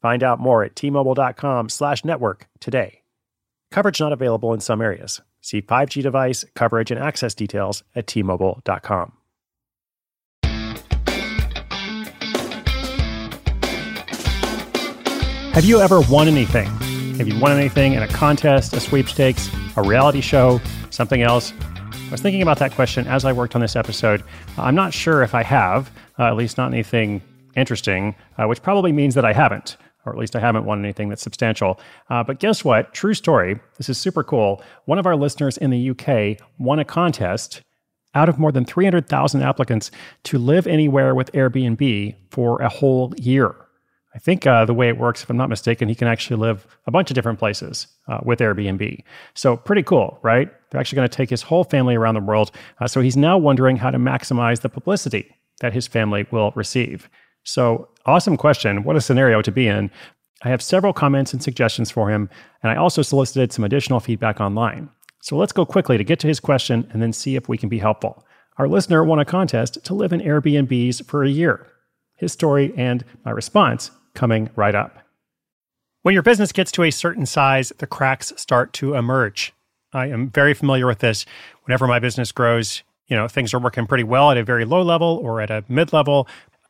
Find out more at tmobile.com slash network today. Coverage not available in some areas. See 5G device coverage and access details at tmobile.com. Have you ever won anything? Have you won anything in a contest, a sweepstakes, a reality show, something else? I was thinking about that question as I worked on this episode. I'm not sure if I have, uh, at least not anything interesting, uh, which probably means that I haven't, or at least I haven't won anything that's substantial. Uh, but guess what? True story. This is super cool. One of our listeners in the UK won a contest out of more than 300,000 applicants to live anywhere with Airbnb for a whole year. I think uh, the way it works, if I'm not mistaken, he can actually live a bunch of different places uh, with Airbnb. So, pretty cool, right? They're actually going to take his whole family around the world. Uh, so, he's now wondering how to maximize the publicity that his family will receive. So, awesome question. What a scenario to be in. I have several comments and suggestions for him, and I also solicited some additional feedback online. So, let's go quickly to get to his question and then see if we can be helpful. Our listener won a contest to live in Airbnbs for a year. His story and my response coming right up. When your business gets to a certain size, the cracks start to emerge. I am very familiar with this. Whenever my business grows, you know, things are working pretty well at a very low level or at a mid level.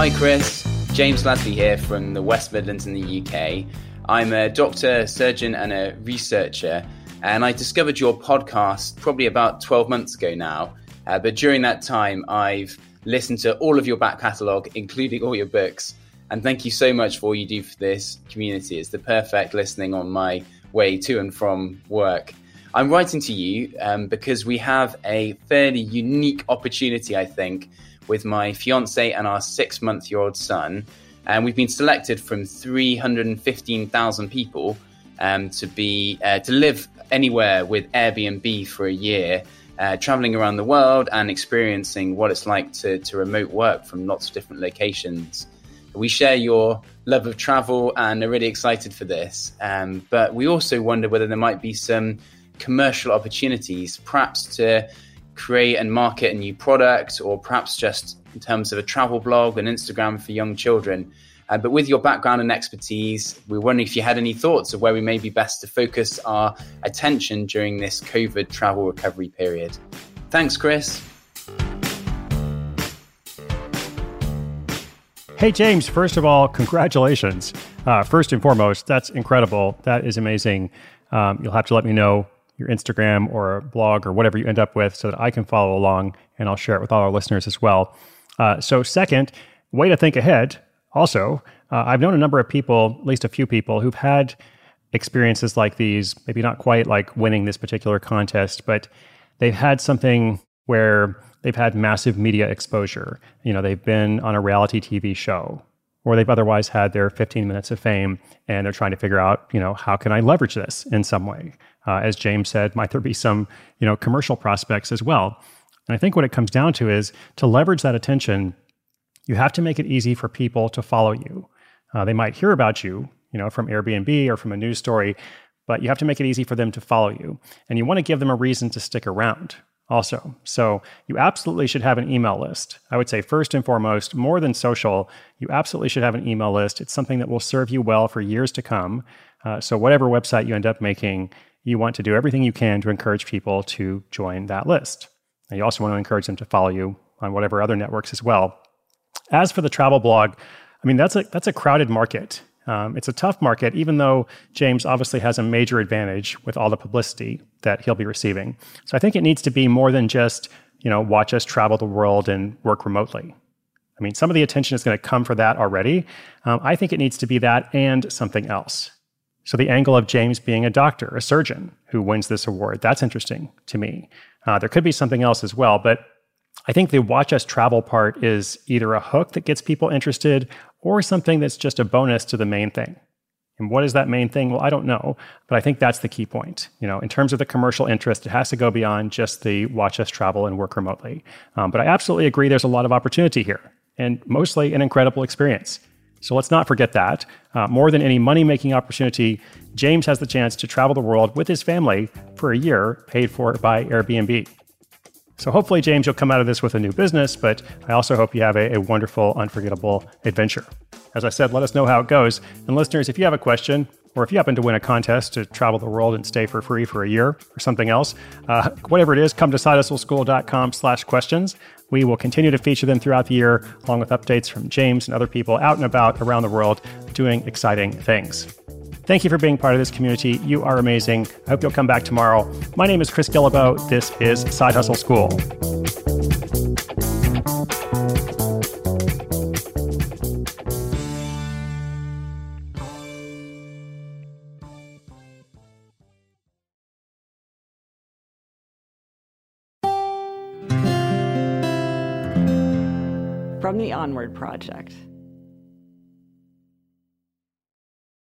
Hi, Chris. James Ladley here from the West Midlands in the UK. I'm a doctor, surgeon, and a researcher, and I discovered your podcast probably about 12 months ago now. Uh, but during that time, I've listened to all of your back catalogue, including all your books. And thank you so much for all you do for this community. It's the perfect listening on my way to and from work. I'm writing to you um, because we have a fairly unique opportunity, I think, with my fiance and our six month year old son. And we've been selected from 315,000 people um, to be uh, to live anywhere with Airbnb for a year uh, traveling around the world and experiencing what it's like to, to remote work from lots of different locations. We share your love of travel and are really excited for this. Um, but we also wonder whether there might be some commercial opportunities, perhaps to create and market a new product, or perhaps just in terms of a travel blog and Instagram for young children. Uh, but with your background and expertise, we are wondering if you had any thoughts of where we may be best to focus our attention during this COVID travel recovery period. Thanks, Chris. Hey, James, first of all, congratulations. Uh, first and foremost, that's incredible. That is amazing. Um, you'll have to let me know your Instagram or blog or whatever you end up with so that I can follow along and I'll share it with all our listeners as well. Uh, so, second, way to think ahead also, uh, I've known a number of people, at least a few people, who've had experiences like these, maybe not quite like winning this particular contest, but they've had something where they've had massive media exposure. You know, they've been on a reality TV show or they've otherwise had their 15 minutes of fame and they're trying to figure out, you know, how can I leverage this in some way? Uh, as James said, might there be some, you know, commercial prospects as well? And I think what it comes down to is to leverage that attention you have to make it easy for people to follow you. Uh, they might hear about you, you know, from Airbnb or from a news story, but you have to make it easy for them to follow you. And you want to give them a reason to stick around also. So you absolutely should have an email list. I would say, first and foremost, more than social, you absolutely should have an email list. It's something that will serve you well for years to come. Uh, so, whatever website you end up making, you want to do everything you can to encourage people to join that list. And you also want to encourage them to follow you on whatever other networks as well. As for the travel blog, I mean, that's a, that's a crowded market. Um, it's a tough market, even though James obviously has a major advantage with all the publicity that he'll be receiving. So I think it needs to be more than just, you know, watch us travel the world and work remotely. I mean, some of the attention is going to come for that already. Um, I think it needs to be that and something else. So the angle of James being a doctor, a surgeon who wins this award, that's interesting to me. Uh, there could be something else as well, but I think the watch us travel part is either a hook that gets people interested or something that's just a bonus to the main thing. And what is that main thing? Well, I don't know, but I think that's the key point. You know, in terms of the commercial interest, it has to go beyond just the watch us travel and work remotely. Um, but I absolutely agree there's a lot of opportunity here and mostly an incredible experience. So let's not forget that. Uh, more than any money making opportunity, James has the chance to travel the world with his family for a year paid for by Airbnb. So hopefully, James, you'll come out of this with a new business, but I also hope you have a, a, wonderful, unforgettable adventure. As I said, let us know how it goes. And listeners, if you have a question, or if you happen to win a contest to travel the world and stay for free for a year or something else, uh, whatever it is, come to sidehustleschool.com slash questions. We will continue to feature them throughout the year, along with updates from James and other people out and about around the world doing exciting things. Thank you for being part of this community. You are amazing. I hope you'll come back tomorrow. My name is Chris Guillebeau. This is Side Hustle School. From the Onward Project.